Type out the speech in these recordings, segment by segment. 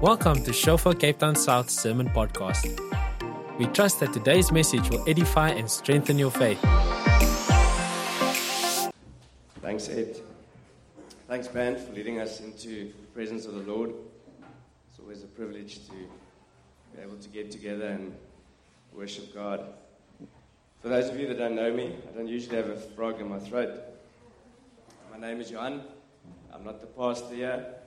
Welcome to Shofar Cape Town South Sermon Podcast. We trust that today's message will edify and strengthen your faith. Thanks, Ed. Thanks, Ben, for leading us into the presence of the Lord. It's always a privilege to be able to get together and worship God. For those of you that don't know me, I don't usually have a frog in my throat. My name is Johan. I'm not the pastor here.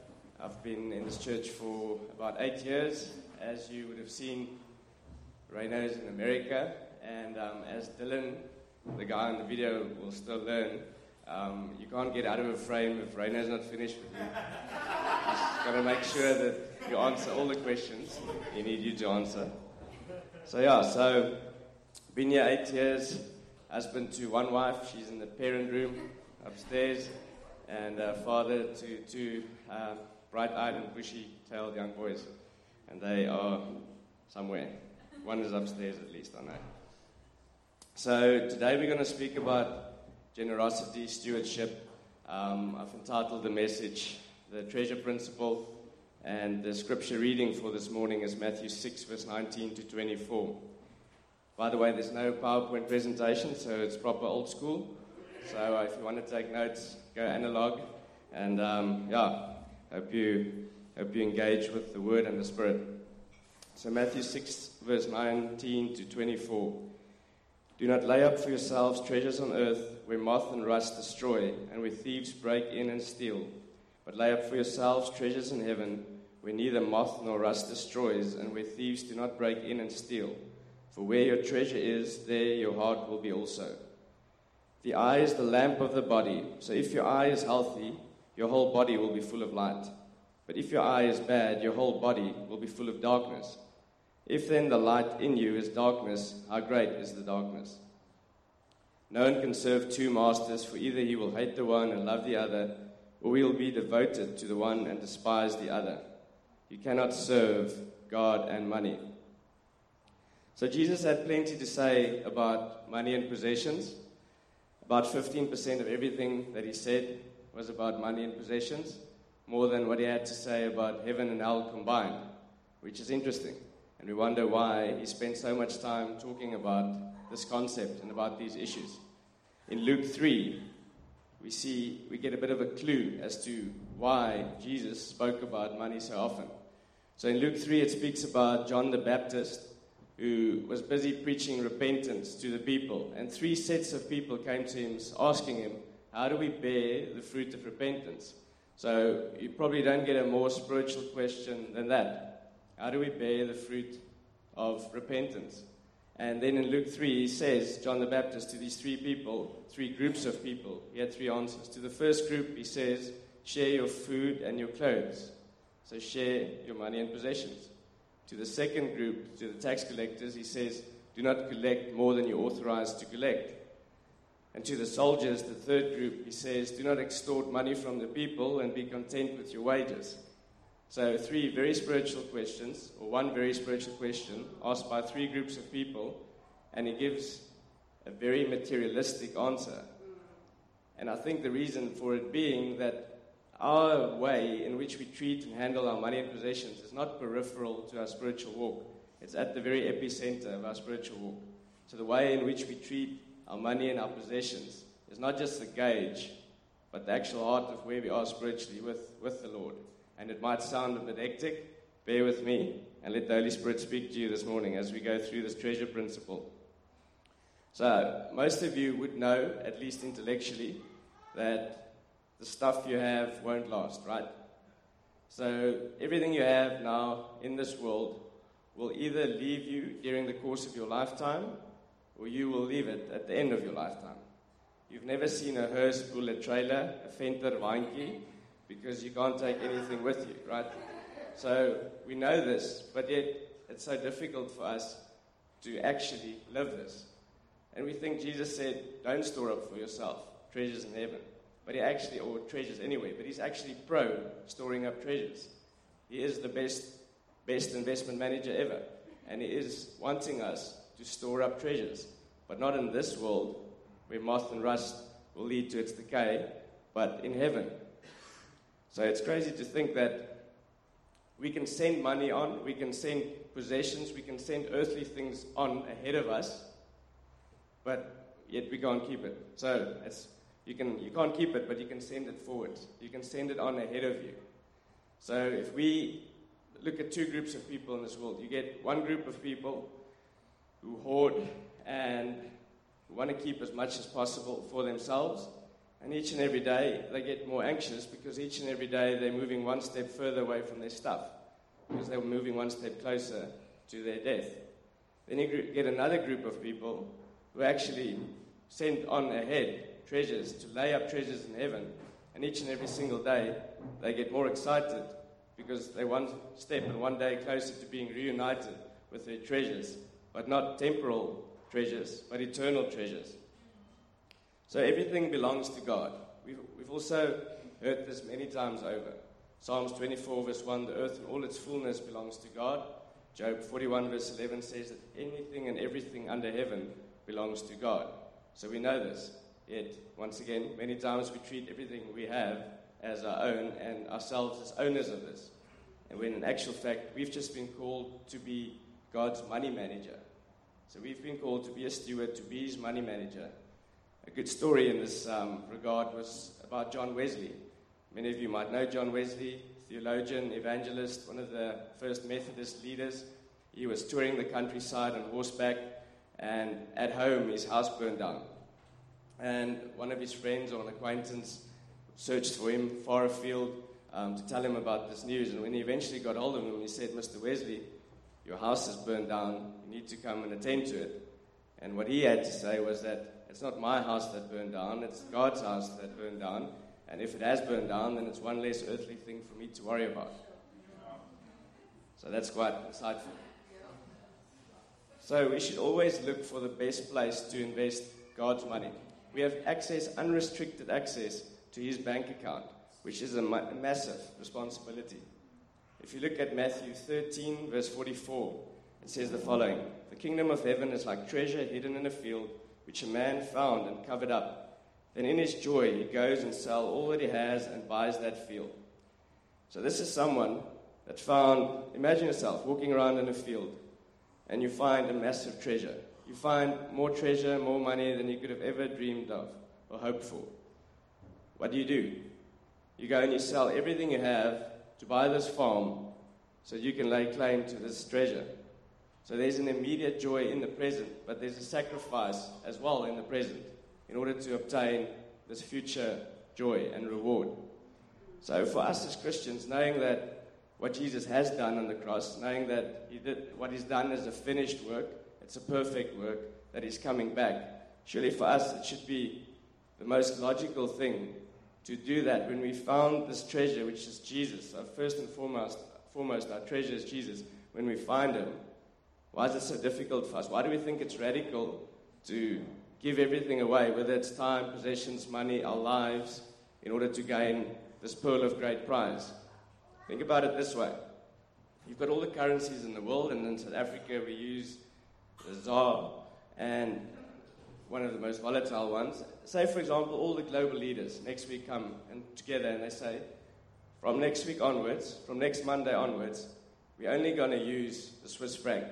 I've been in this church for about eight years. As you would have seen, Reno's in America, and um, as Dylan, the guy in the video, will still learn, um, you can't get out of a frame if Reno's not finished with you. He's got to make sure that you answer all the questions he need you to answer. So yeah, so been here eight years. Husband to one wife, she's in the parent room upstairs, and uh, father to two. Uh, bright-eyed and bushy-tailed young boys, and they are somewhere. One is upstairs, at least I know. So today we're going to speak about generosity, stewardship. Um, I've entitled the message "The Treasure Principle," and the scripture reading for this morning is Matthew 6, verse 19 to 24. By the way, there's no PowerPoint presentation, so it's proper old school. So if you want to take notes, go analog. And um, yeah, Hope you, hope you engage with the Word and the Spirit. So, Matthew 6, verse 19 to 24. Do not lay up for yourselves treasures on earth where moth and rust destroy and where thieves break in and steal. But lay up for yourselves treasures in heaven where neither moth nor rust destroys and where thieves do not break in and steal. For where your treasure is, there your heart will be also. The eye is the lamp of the body. So if your eye is healthy, your whole body will be full of light. But if your eye is bad, your whole body will be full of darkness. If then the light in you is darkness, how great is the darkness? No one can serve two masters, for either he will hate the one and love the other, or he will be devoted to the one and despise the other. You cannot serve God and money. So Jesus had plenty to say about money and possessions. About 15% of everything that he said was about money and possessions more than what he had to say about heaven and hell combined, which is interesting. And we wonder why he spent so much time talking about this concept and about these issues. In Luke 3, we see, we get a bit of a clue as to why Jesus spoke about money so often. So in Luke 3, it speaks about John the Baptist who was busy preaching repentance to the people. And three sets of people came to him asking him, how do we bear the fruit of repentance? So you probably don't get a more spiritual question than that. How do we bear the fruit of repentance? And then in Luke 3, he says, John the Baptist, to these three people, three groups of people, he had three answers. To the first group, he says, share your food and your clothes. So share your money and possessions. To the second group, to the tax collectors, he says, do not collect more than you're authorized to collect. And to the soldiers, the third group, he says, Do not extort money from the people and be content with your wages. So, three very spiritual questions, or one very spiritual question, asked by three groups of people, and he gives a very materialistic answer. And I think the reason for it being that our way in which we treat and handle our money and possessions is not peripheral to our spiritual walk, it's at the very epicenter of our spiritual walk. So, the way in which we treat our money and our possessions is not just the gauge, but the actual heart of where we are spiritually with, with the Lord. And it might sound a bit hectic. Bear with me and let the Holy Spirit speak to you this morning as we go through this treasure principle. So, most of you would know, at least intellectually, that the stuff you have won't last, right? So, everything you have now in this world will either leave you during the course of your lifetime or you will leave it at the end of your lifetime. You've never seen a hearse pull a trailer, a Venter waentjie, because you can't take anything with you, right? So we know this, but yet it's so difficult for us to actually live this. And we think Jesus said, don't store up for yourself treasures in heaven. But he actually, or treasures anyway, but he's actually pro storing up treasures. He is the best, best investment manager ever. And he is wanting us to store up treasures, but not in this world where moth and rust will lead to its decay, but in heaven. So it's crazy to think that We can send money on, we can send possessions, we can send earthly things on ahead of us, but yet we can't keep it. So you, can, you can't keep it, but you can send it forward. You can send it on ahead of you. So if we look at two groups of people in this world, you get one group of people who hoard and want to keep as much as possible for themselves. And each and every day they get more anxious because each and every day they're moving one step further away from their stuff because they're moving one step closer to their death. Then you get another group of people who actually send on ahead treasures to lay up treasures in heaven. And each and every single day they get more excited because they're one step and one day closer to being reunited with their treasures, but not temporal treasures, but eternal treasures. So everything belongs to God. We've, we've also heard this many times over. Psalms 24, verse 1 the earth and all its fullness belongs to God. Job 41, verse 11 says that anything and everything under heaven belongs to God. So we know this. Yet, once again, many times we treat everything we have as our own and ourselves as owners of this. And when in actual fact, we've just been called to be God's money manager. So we've been called to be a steward, to be his money manager. A good story in this um, regard was about John Wesley. Many of you might know John Wesley, theologian, evangelist, one of the first Methodist leaders. He was touring the countryside on horseback, and at home, his house burned down. And one of his friends or an acquaintance searched for him far afield um, to tell him about this news. And when he eventually got hold of him, he said, Mr. Wesley, your house is burned down. You need to come and attend to it. And what he had to say was that it's not my house that burned down, it's God's house that burned down. And if it has burned down, then it's one less earthly thing for me to worry about. So that's quite insightful. So we should always look for the best place to invest God's money. We have access, unrestricted access to his bank account, which is a ma- massive responsibility. If you look at Matthew 13, verse 44, it says the following The kingdom of heaven is like treasure hidden in a field, which a man found and covered up. Then in his joy, he goes and sells all that he has and buys that field. So this is someone that found, imagine yourself walking around in a field and you find a massive treasure. You find more treasure, more money than you could have ever dreamed of or hoped for. What do you do? You go and you sell everything you have to buy this farm so you can lay claim to this treasure. So there's an immediate joy in the present, but there's a sacrifice as well in the present in order to obtain this future joy and reward. So for us as Christians, knowing that what Jesus has done on the cross, knowing that he did, what he's done is a finished work, it's a perfect work, that he's coming back, surely for us it should be the most logical thing to do that when we found this treasure, which is Jesus, our first and foremost, foremost, our treasure is Jesus, when we find him, why is it so difficult for us? Why do we think it's radical to give everything away, whether it's time, possessions, money, our lives, in order to gain this pearl of great prize? Think about it this way. You've got all the currencies in the world, and in South Africa we use the ZAR, and one of the most volatile ones. Say, for example, all the global leaders next week come and together and they say, from next week onwards, from next Monday onwards, we're only going to use the Swiss franc.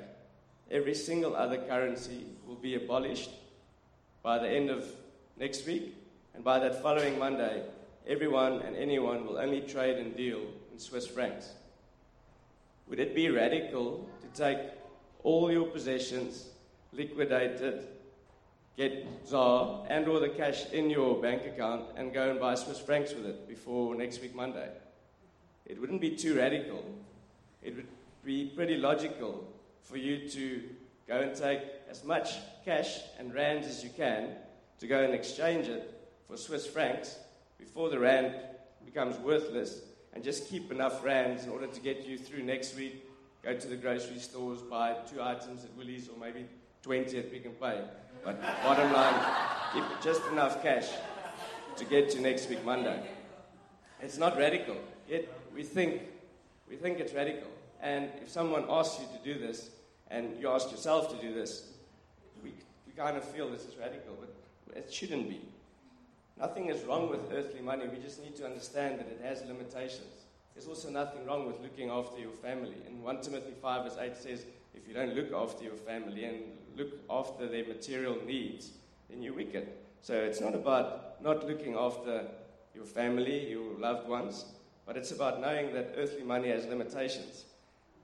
Every single other currency will be abolished by the end of next week, and by that following Monday, everyone and anyone will only trade and deal in Swiss francs. Would it be radical to take all your possessions, liquidate it, get ZAR and or the cash in your bank account and go and buy Swiss francs with it before next week Monday. It wouldn't be too radical. It would be pretty logical for you to go and take as much cash and rands as you can to go and exchange it for Swiss francs before the rand becomes worthless and just keep enough rands in order to get you through next week. Go to the grocery stores, buy two items at Woolies or maybe 20 at Pick n Pay. But bottom line, keep just enough cash to get to next week Monday. It's not radical. Yet we think we think it's radical. And if someone asks you to do this, and you ask yourself to do this, we, we kind of feel this is radical, but it shouldn't be. Nothing is wrong with earthly money. We just need to understand that it has limitations. there's also nothing wrong with looking after your family. And 1 Timothy 5 verse 8 says, if you don't look after your family and look after their material needs, then you're wicked. So it's not about not looking after your family, your loved ones, but it's about knowing that earthly money has limitations.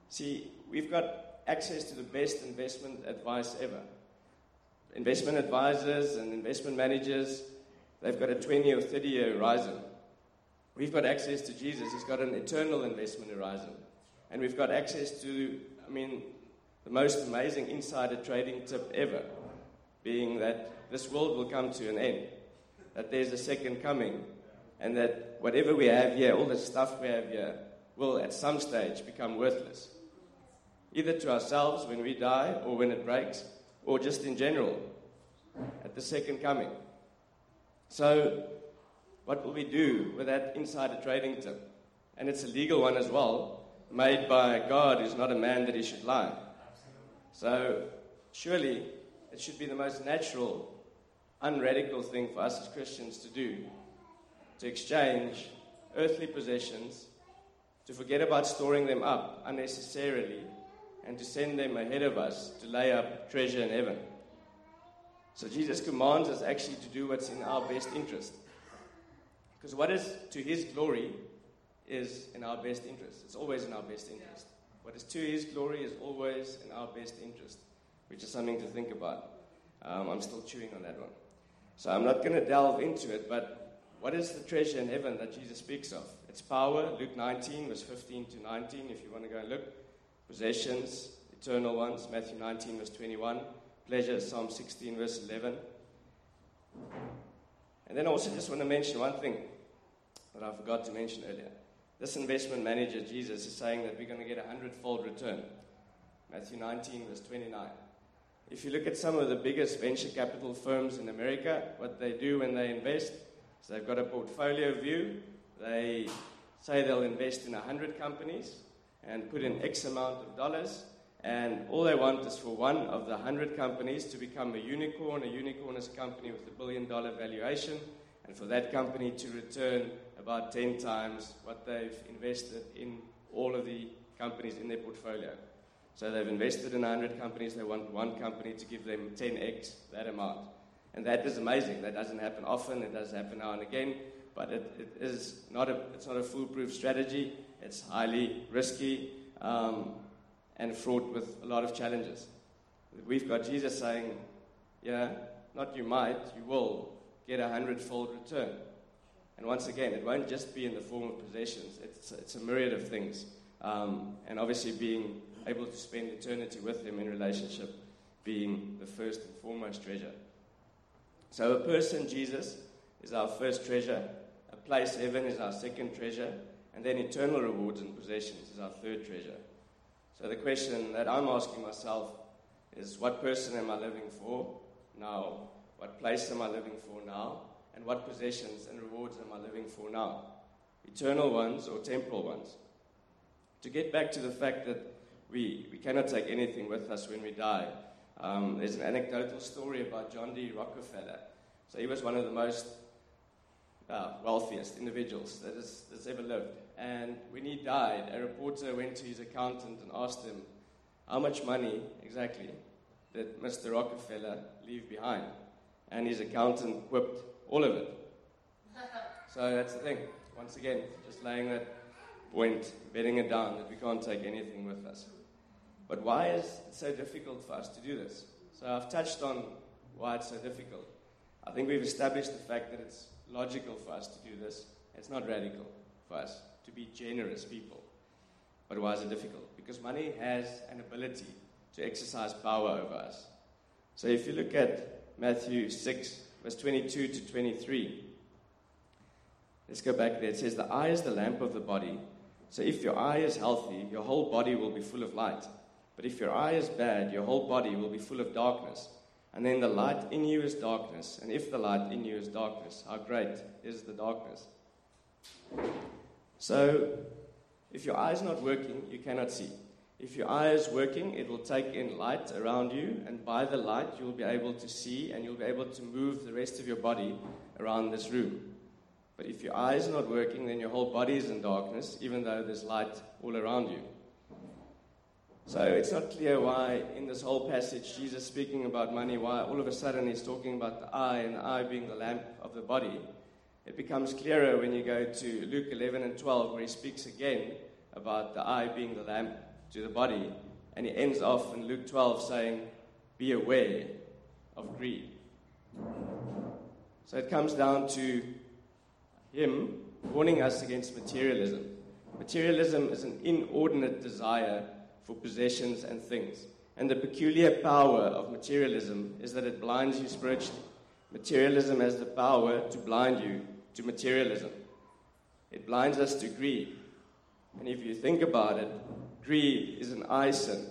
See, we've got access to the best investment advice ever. Investment advisors and investment managers, they've got a 20 or 30 year horizon. We've got access to Jesus, he's got an eternal investment horizon. And we've got access to, I mean, the most amazing insider trading tip ever, being that this world will come to an end, that there's a second coming, and that whatever we have here, all the stuff we have here, will at some stage become worthless. Either to ourselves when we die or when it breaks, or just in general at the second coming. So, what will we do with that insider trading tip? And it's a legal one as well, made by God, who's not a man that he should lie. So, surely it should be the most natural, unradical thing for us as Christians to do to exchange earthly possessions, to forget about storing them up unnecessarily, and to send them ahead of us to lay up treasure in heaven. So Jesus commands us actually to do what's in our best interest. Because what is to his glory is in our best interest. It's always in our best interest. What is to his glory is always in our best interest, which is something to think about. Um, I'm still chewing on that one. So I'm not going to delve into it, but what is the treasure in heaven that Jesus speaks of? It's power, Luke 19, verse 15 to 19, if you want to go and look. Possessions, eternal ones, Matthew 19, verse 21. Pleasure, Psalm 16, verse 11. And then I also just want to mention one thing that I forgot to mention earlier. This investment manager, Jesus, is saying that we're going to get a hundredfold return. Matthew 19, verse 29. If you look at some of the biggest venture capital firms in America, what they do when they invest, so they've got a portfolio view. They say they'll invest in 100 companies and put in X amount of dollars. And all they want is for one of the 100 companies to become a unicorn. A unicorn is a company with a billion dollar valuation. And for that company to return about 10 times what they've invested in all of the companies in their portfolio. So they've invested in 100 companies. They want one company to give them 10x that amount. And that is amazing. That doesn't happen often. It does happen now and again. But it, it is not a, it's not a foolproof strategy. It's highly risky um, and fraught with a lot of challenges. We've got Jesus saying, yeah, not you might, you will get a hundredfold return. And once again, it won't just be in the form of possessions, it's, it's a myriad of things. Um, and obviously, being able to spend eternity with Him in relationship being the first and foremost treasure. So, a person, Jesus, is our first treasure. A place, heaven, is our second treasure. And then eternal rewards and possessions is our third treasure. So, the question that I'm asking myself is what person am I living for now? What place am I living for now? And what possessions and rewards am I living for now? Eternal ones or temporal ones? To get back to the fact that we, we cannot take anything with us when we die, um, there's an anecdotal story about John D. Rockefeller. So he was one of the most uh, wealthiest individuals that has, that's ever lived. And when he died, a reporter went to his accountant and asked him, How much money exactly did Mr. Rockefeller leave behind? And his accountant quipped, All of it. so that's the thing. Once again, just laying that point, betting it down that we can't take anything with us. But why is it so difficult for us to do this? So I've touched on why it's so difficult. I think we've established the fact that it's logical for us to do this. It's not radical for us to be generous people. But why is it difficult? Because money has an ability to exercise power over us. So if you look at Matthew 6, verse 22 to 23, let's go back there. It says, The eye is the lamp of the body. So if your eye is healthy, your whole body will be full of light. But if your eye is bad, your whole body will be full of darkness. And then the light in you is darkness. And if the light in you is darkness, how great is the darkness? So, if your eye is not working, you cannot see. If your eye is working, it will take in light around you, and by the light, you'll be able to see and you'll be able to move the rest of your body around this room. But if your eye is not working, then your whole body is in darkness, even though there's light all around you. So it's not clear why, in this whole passage, Jesus speaking about money, why all of a sudden he's talking about the eye and the eye being the lamp of the body. It becomes clearer when you go to Luke 11 and 12, where he speaks again about the eye being the lamp to the body. And he ends off in Luke 12 saying, Be aware of greed. So it comes down to him warning us against materialism. Materialism is an inordinate desire for possessions and things. And the peculiar power of materialism is that it blinds you spiritually. Materialism has the power to blind you to materialism. It blinds us to greed. And if you think about it, greed is an eye sin.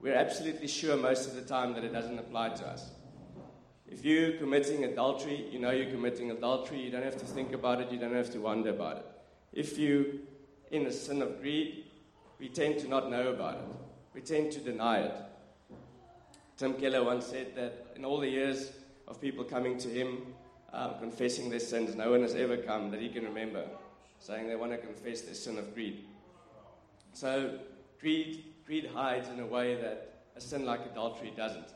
We're absolutely sure most of the time that it doesn't apply to us. If you're committing adultery, you know you're committing adultery. You don't have to think about it. You don't have to wonder about it. If you're in a sin of greed, we tend to not know about it. We tend to deny it. Tim Keller once said that in all the years of people coming to him, um, confessing their sins, no one has ever come that he can remember saying they want to confess their sin of greed. So, greed, greed hides in a way that a sin like adultery doesn't.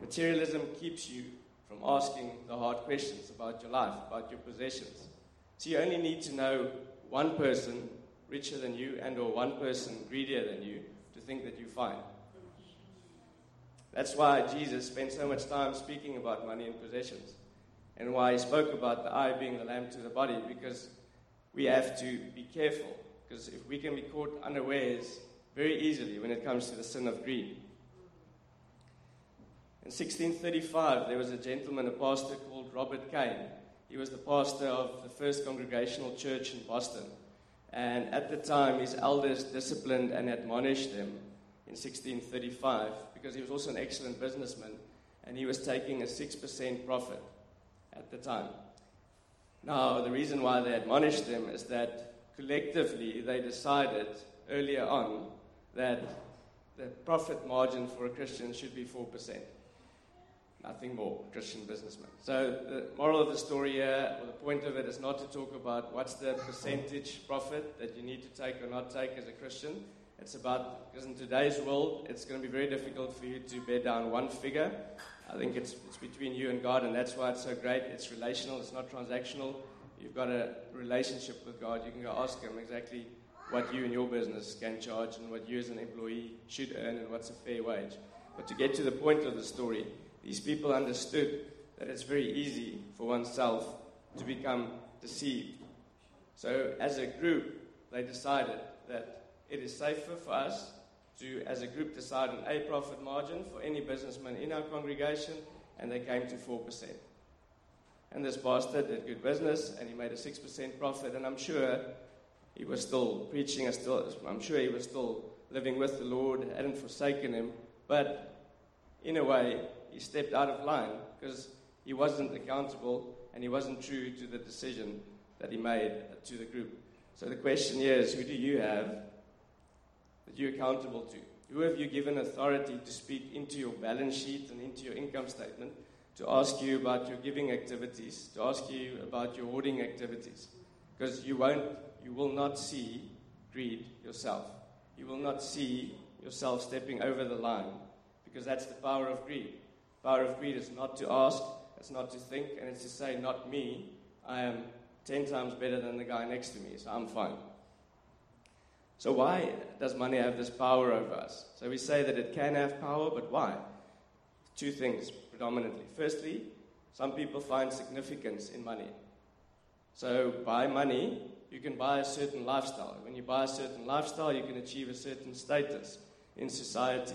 Materialism keeps you from asking the hard questions about your life, about your possessions. So you only need to know one person richer than you and or one person greedier than you to think that you're fine. That's why Jesus spent so much time speaking about money and possessions. And why he spoke about the eye being the lamp to the body, because we have to be careful. Because if we can be caught unawares very easily when it comes to the sin of greed. In 1635, there was a gentleman, a pastor called Robert Keayne. He was the pastor of the First Congregational Church in Boston. And at the time, his elders disciplined and admonished him in 1635 because he was also an excellent businessman and he was taking a 6% profit at the time. Now, the reason why they admonished him is that collectively they decided earlier on that the profit margin for a Christian should be 4% nothing more, Christian businessman. So the moral of the story here, or the point of it, is not to talk about what's the percentage profit that you need to take or not take as a Christian. It's about, because in today's world, it's going to be very difficult for you to bear down one figure. I think it's, it's between you and God, and that's why it's so great. It's relational, it's not transactional. You've got a relationship with God. You can go ask Him exactly what you and your business can charge and what you as an employee should earn and what's a fair wage. But to get to the point of the story, these people understood that it's very easy for oneself to become deceived. So, as a group, they decided that it is safer for us to, as a group, decide on a profit margin for any businessman in our congregation, and they came to 4%. And this pastor did good business, and he made a 6% profit, and I'm sure he was still preaching, still, I'm sure he was still living with the Lord, hadn't forsaken him, but in a way, he stepped out of line because he wasn't accountable and he wasn't true to the decision that he made to the group. So the question is who do you have that you're accountable to? Who have you given authority to speak into your balance sheet and into your income statement, to ask you about your giving activities, to ask you about your hoarding activities? Because you won't, you will not see greed yourself. You will not see yourself stepping over the line because that's the power of greed. Power of greed is not to ask, it's not to think, and it's to say, not me. I am 10 times better than the guy next to me, so I'm fine. So, why does money have this power over us? So, we say that it can have power, but why? Two things predominantly. Firstly, some people find significance in money. So, by money, you can buy a certain lifestyle. When you buy a certain lifestyle, you can achieve a certain status in society.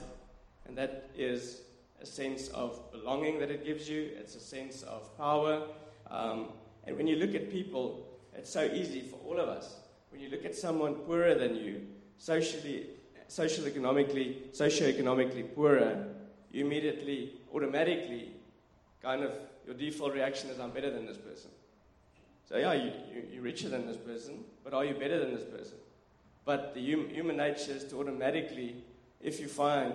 And that is a sense of belonging that it gives you, it's a sense of power. Um, and when you look at people, it's so easy for all of us. When you look at someone poorer than you, socially, social economically, socioeconomically poorer, you immediately, automatically, kind of, your default reaction is, I'm better than this person. So, yeah, you, you, are richer than this person, but are you better than this person? But the hum, human nature is to automatically, if you find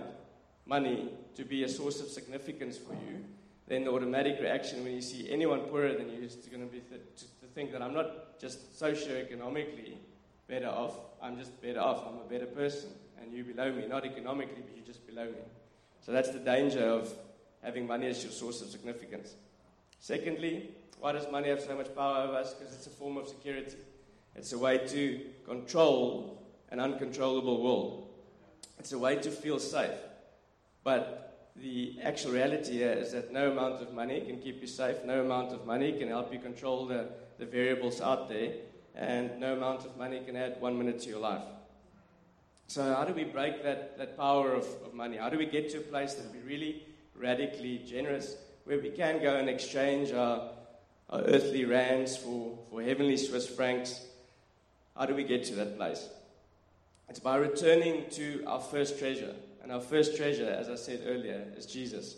money to be a source of significance for you, then the automatic reaction when you see anyone poorer than you is going to be th- to, to think that I'm not just socioeconomically better off, I'm just better off. I'm a better person, and you below me, not economically, but you're just below me. So that's the danger of having money as your source of significance. Secondly, why does money have so much power over us? Because it's a form of security. It's a way to control an uncontrollable world. It's a way to feel safe. But the actual reality here is that no amount of money can keep you safe, no amount of money can help you control the, the variables out there, and no amount of money can add one minute to your life. So, how do we break that, that power of, of money? How do we get to a place that we're really radically generous, where we can go and exchange our, our earthly rands for, for heavenly Swiss francs? How do we get to that place? It's by returning to our first treasure. And our first treasure, as I said earlier, is Jesus.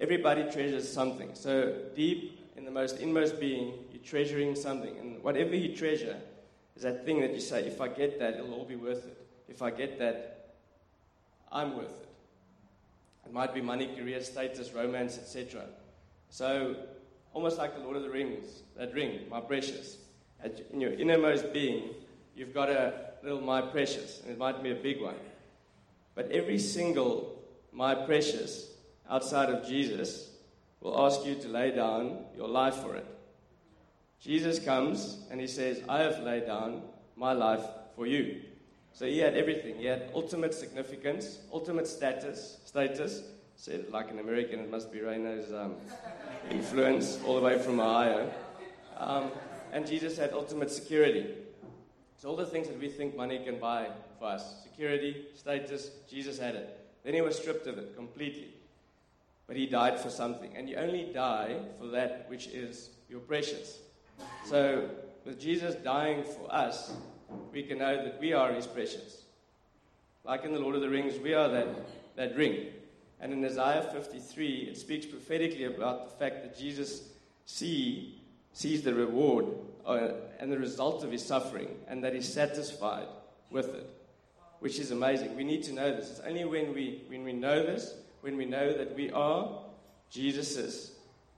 Everybody treasures something. So, deep in the most inmost being, you're treasuring something. And whatever you treasure is that thing that you say, if I get that, it'll all be worth it. If I get that, I'm worth it. It might be money, career, status, romance, etc. So, almost like the Lord of the Rings, that ring, my precious. In your innermost being, you've got a little my precious, and it might be a big one. But every single my precious outside of Jesus will ask you to lay down your life for it. Jesus comes and he says, I have laid down my life for you. So he had everything. He had ultimate significance, ultimate status, status. Said like an American, it must be Raina's um, influence all the way from Ohio. Um, and Jesus had ultimate security. So all the things that we think money can buy for us, security, status, Jesus had it. Then he was stripped of it completely. But he died for something. And you only die for that which is your precious. So with Jesus dying for us, we can know that we are his precious. Like in the Lord of the Rings, we are that, that ring. And in Isaiah 53, it speaks prophetically about the fact that Jesus see, sees the reward uh, and the result of his suffering and that he's satisfied with it, which is amazing. We need to know this. It's only when we, when we know this, when we know that we are Jesus's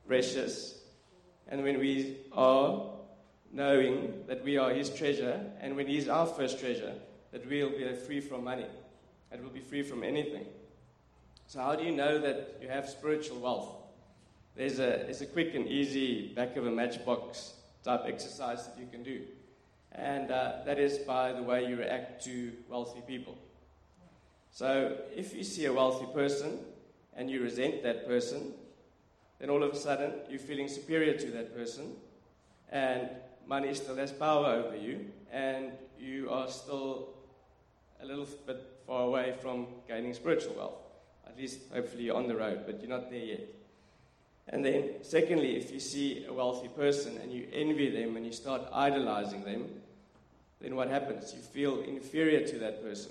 precious, and when we are knowing that we are His treasure, and when He's our first treasure, that we'll be free from money, that we'll be free from anything. So, how do you know that you have spiritual wealth? There's a, there's a quick and easy back of a matchbox type exercise that you can do. And uh, that is by the way you react to wealthy people. So, if you see a wealthy person and you resent that person, then all of a sudden you're feeling superior to that person, and money still has power over you, and you are still a little bit far away from gaining spiritual wealth. At least, hopefully, you're on the road, but you're not there yet. And then, secondly, if you see a wealthy person and you envy them and you start idolizing them, then what happens? You feel inferior to that person.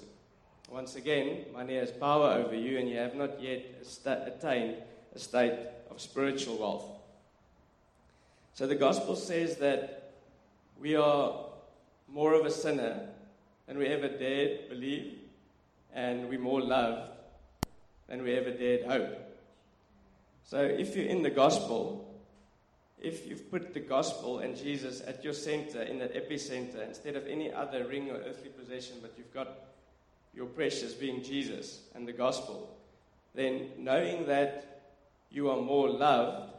Once again, money has power over you, and you have not yet attained a state of spiritual wealth. So the gospel says that we are more of a sinner than we ever dared believe, and we're more loved than we ever dared hope. So if you're in the gospel, if you've put the gospel and Jesus at your center, in that epicenter, instead of any other ring or earthly possession, but you've got your precious being Jesus and the gospel, then knowing that you are more loved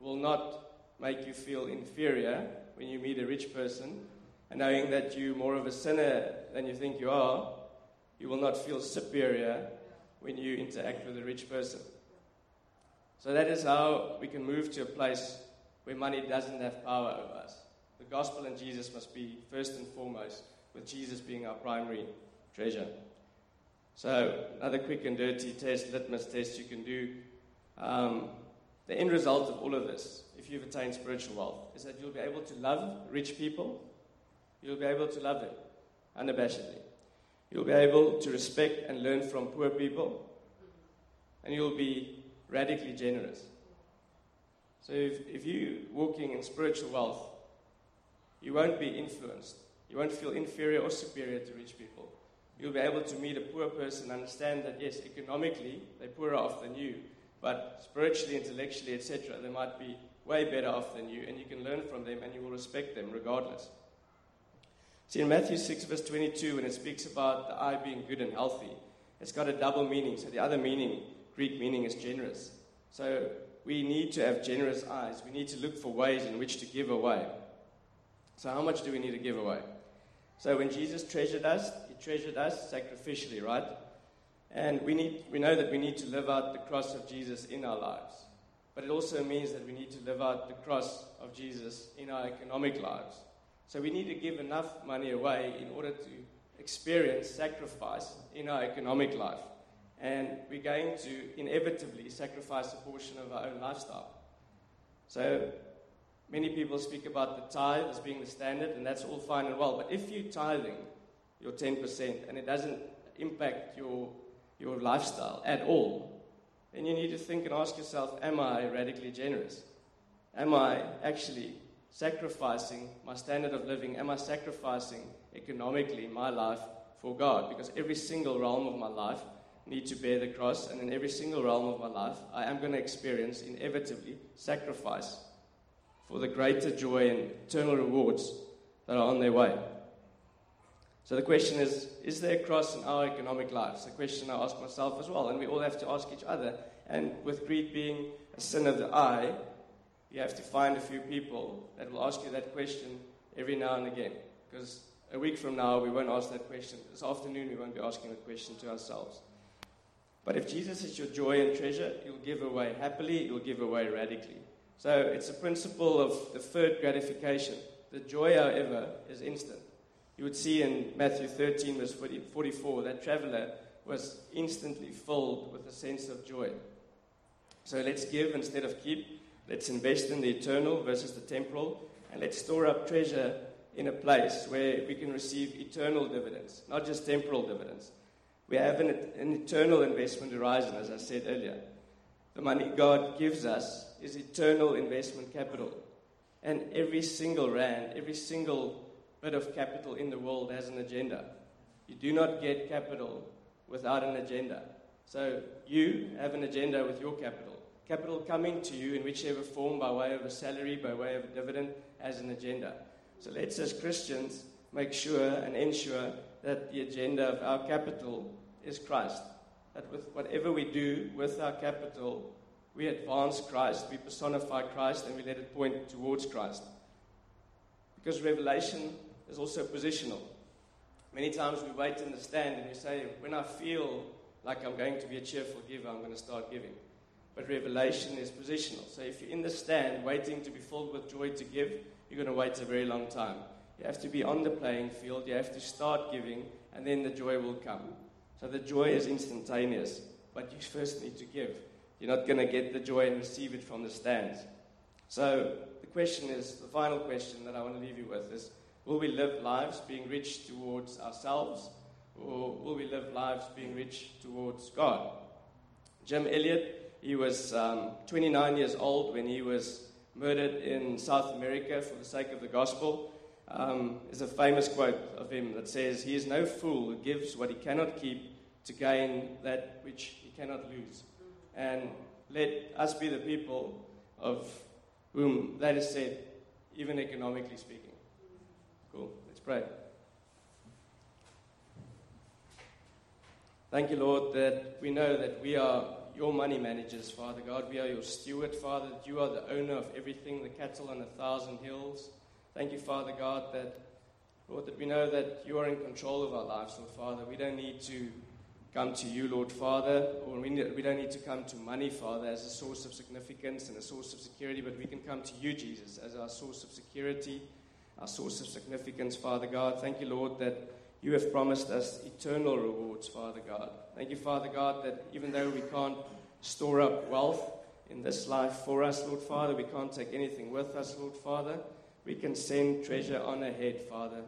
will not make you feel inferior when you meet a rich person, and knowing that you're more of a sinner than you think you are, you will not feel superior when you interact with a rich person. So that is how we can move to a place where money doesn't have power over us. The gospel and Jesus must be first and foremost, with Jesus being our primary treasure. So, another quick and dirty test, litmus test you can do. Um, the end result of all of this, if you've attained spiritual wealth, is that you'll be able to love rich people. You'll be able to love them unabashedly. You'll be able to respect and learn from poor people. And you'll be radically generous. So if, if you're walking in spiritual wealth, you won't be influenced. You won't feel inferior or superior to rich people. You'll be able to meet a poor person, understand that, yes, economically, they're poorer off than you, but spiritually, intellectually, etc., they might be way better off than you, and you can learn from them and you will respect them regardless. See, in Matthew 6, verse 22, when it speaks about the eye being good and healthy, it's got a double meaning. So the other meaning, Greek meaning, is generous. So we need to have generous eyes. We need to look for ways in which to give away. So, how much do we need to give away? So, when Jesus treasured us, he treasured us sacrificially, right? And we, need, we know that we need to live out the cross of Jesus in our lives. But it also means that we need to live out the cross of Jesus in our economic lives. So we need to give enough money away in order to experience sacrifice in our economic life. And we're going to inevitably sacrifice a portion of our own lifestyle. So many people speak about the tithe as being the standard, and that's all fine and well. But if you're tithing your 10% and it doesn't impact your, your lifestyle at all, then you need to think and ask yourself Am I radically generous? Am I actually sacrificing my standard of living? Am I sacrificing economically my life for God? Because every single realm of my life need to bear the cross, and in every single realm of my life, I am going to experience inevitably sacrifice for the greater joy and eternal rewards that are on their way. So the question is Is there a cross in our economic lives? A question I ask myself as well, and we all have to ask each other. And with greed being a sin of the eye, you have to find a few people that will ask you that question every now and again. Because a week from now, we won't ask that question. This afternoon, we won't be asking that question to ourselves. But if Jesus is your joy and treasure, you'll give away happily, you'll give away radically. So it's a principle of deferred gratification. The joy, however, is instant. You would see in Matthew 13, verse 44, that traveler was instantly filled with a sense of joy. So let's give instead of keep. Let's invest in the eternal versus the temporal. And let's store up treasure in a place where we can receive eternal dividends, not just temporal dividends. We have an, an eternal investment horizon, as I said earlier. The money God gives us is eternal investment capital. And every single rand, every single bit of capital in the world has an agenda. You do not get capital without an agenda. So you have an agenda with your capital. Capital coming to you in whichever form, by way of a salary, by way of a dividend, has an agenda. So let's, as Christians, make sure and ensure that the agenda of our capital is Christ. That with whatever we do with our capital, we advance Christ, we personify Christ, and we let it point towards Christ. Because revelation is also positional. Many times we wait in the stand and we say, when I feel like I'm going to be a cheerful giver, I'm going to start giving. But revelation is positional. So if you're in the stand waiting to be filled with joy to give, you're going to wait a very long time. You have to be on the playing field, you have to start giving, and then the joy will come. So the joy is instantaneous, but you first need to give. You're not going to get the joy and receive it from the stands. So the question is the final question that I want to leave you with is will we live lives being rich towards ourselves, or will we live lives being rich towards God? Jim Elliot, he was um, 29 years old when he was murdered in South America for the sake of the gospel. Um, there's a famous quote of him that says, He is no fool who gives what he cannot keep to gain that which he cannot lose. And let us be the people of whom that is said, even economically speaking. Cool. Let's pray. Thank you, Lord, that we know that we are your money managers, Father God. We are your steward, Father, that you are the owner of everything, the cattle on a thousand hills. Thank you, Father God, that, Lord, that we know that you are in control of our lives, Lord Father. We don't need to come to you, Lord Father, or we, we don't need to come to money, Father, as a source of significance and a source of security, but we can come to you, Jesus, as our source of security, our source of significance, Father God. Thank you, Lord, that you have promised us eternal rewards, Father God. Thank you, Father God, that even though we can't store up wealth in this life for us, Lord Father, we can't take anything with us, Lord Father we can send treasure on ahead, Father,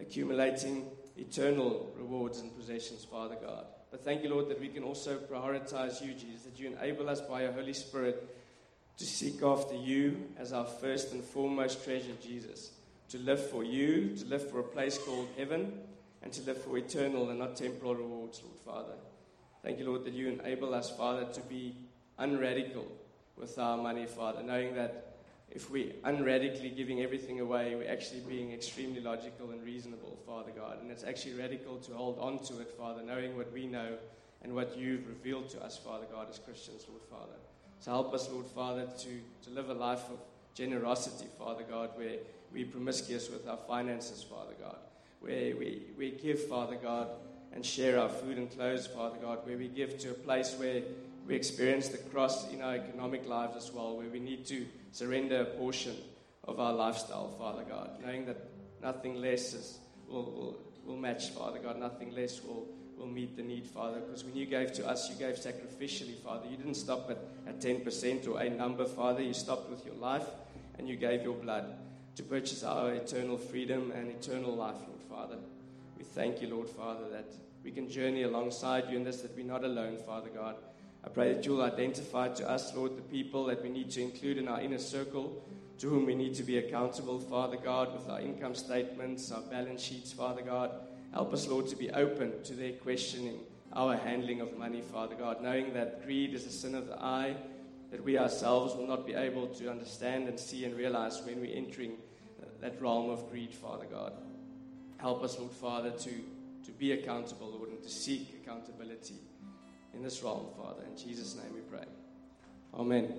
accumulating eternal rewards and possessions, Father God. But thank you, Lord, that we can also prioritize you, Jesus, that you enable us by your Holy Spirit to seek after you as our first and foremost treasure, Jesus, to live for you, to live for a place called heaven, and to live for eternal and not temporal rewards, Lord Father. Thank you, Lord, that you enable us, Father, to be unradical with our money, Father, knowing that if we're unradically giving everything away, we're actually being extremely logical and reasonable, Father God. And it's actually radical to hold on to it, Father, knowing what we know and what you've revealed to us, Father God, as Christians, Lord Father. So help us, Lord Father, to, to live a life of generosity, Father God, where we promiscuous with our finances, Father God, where we, we give, Father God, and share our food and clothes, Father God, where we give to a place where we experience the cross in our economic lives as well, where we need to surrender a portion of our lifestyle, Father God, knowing that nothing less is, will, will, will match, Father God, nothing less will, will meet the need, Father. Because when you gave to us, you gave sacrificially, Father. You didn't stop at, at 10% or a number, Father. You stopped with your life and you gave your blood to purchase our eternal freedom and eternal life, Lord Father. We thank you, Lord Father, that we can journey alongside you in this, that we're not alone, Father God. I pray that you'll identify to us, Lord, the people that we need to include in our inner circle, to whom we need to be accountable, Father God, with our income statements, our balance sheets, Father God. Help us, Lord, to be open to their questioning our handling of money, Father God, knowing that greed is a sin of the eye, that we ourselves will not be able to understand and see and realize when we're entering that realm of greed, Father God. Help us, Lord Father, to to be accountable, Lord, and to seek accountability in this realm, Father. In Jesus' name we pray. Amen.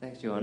Thanks, Johan.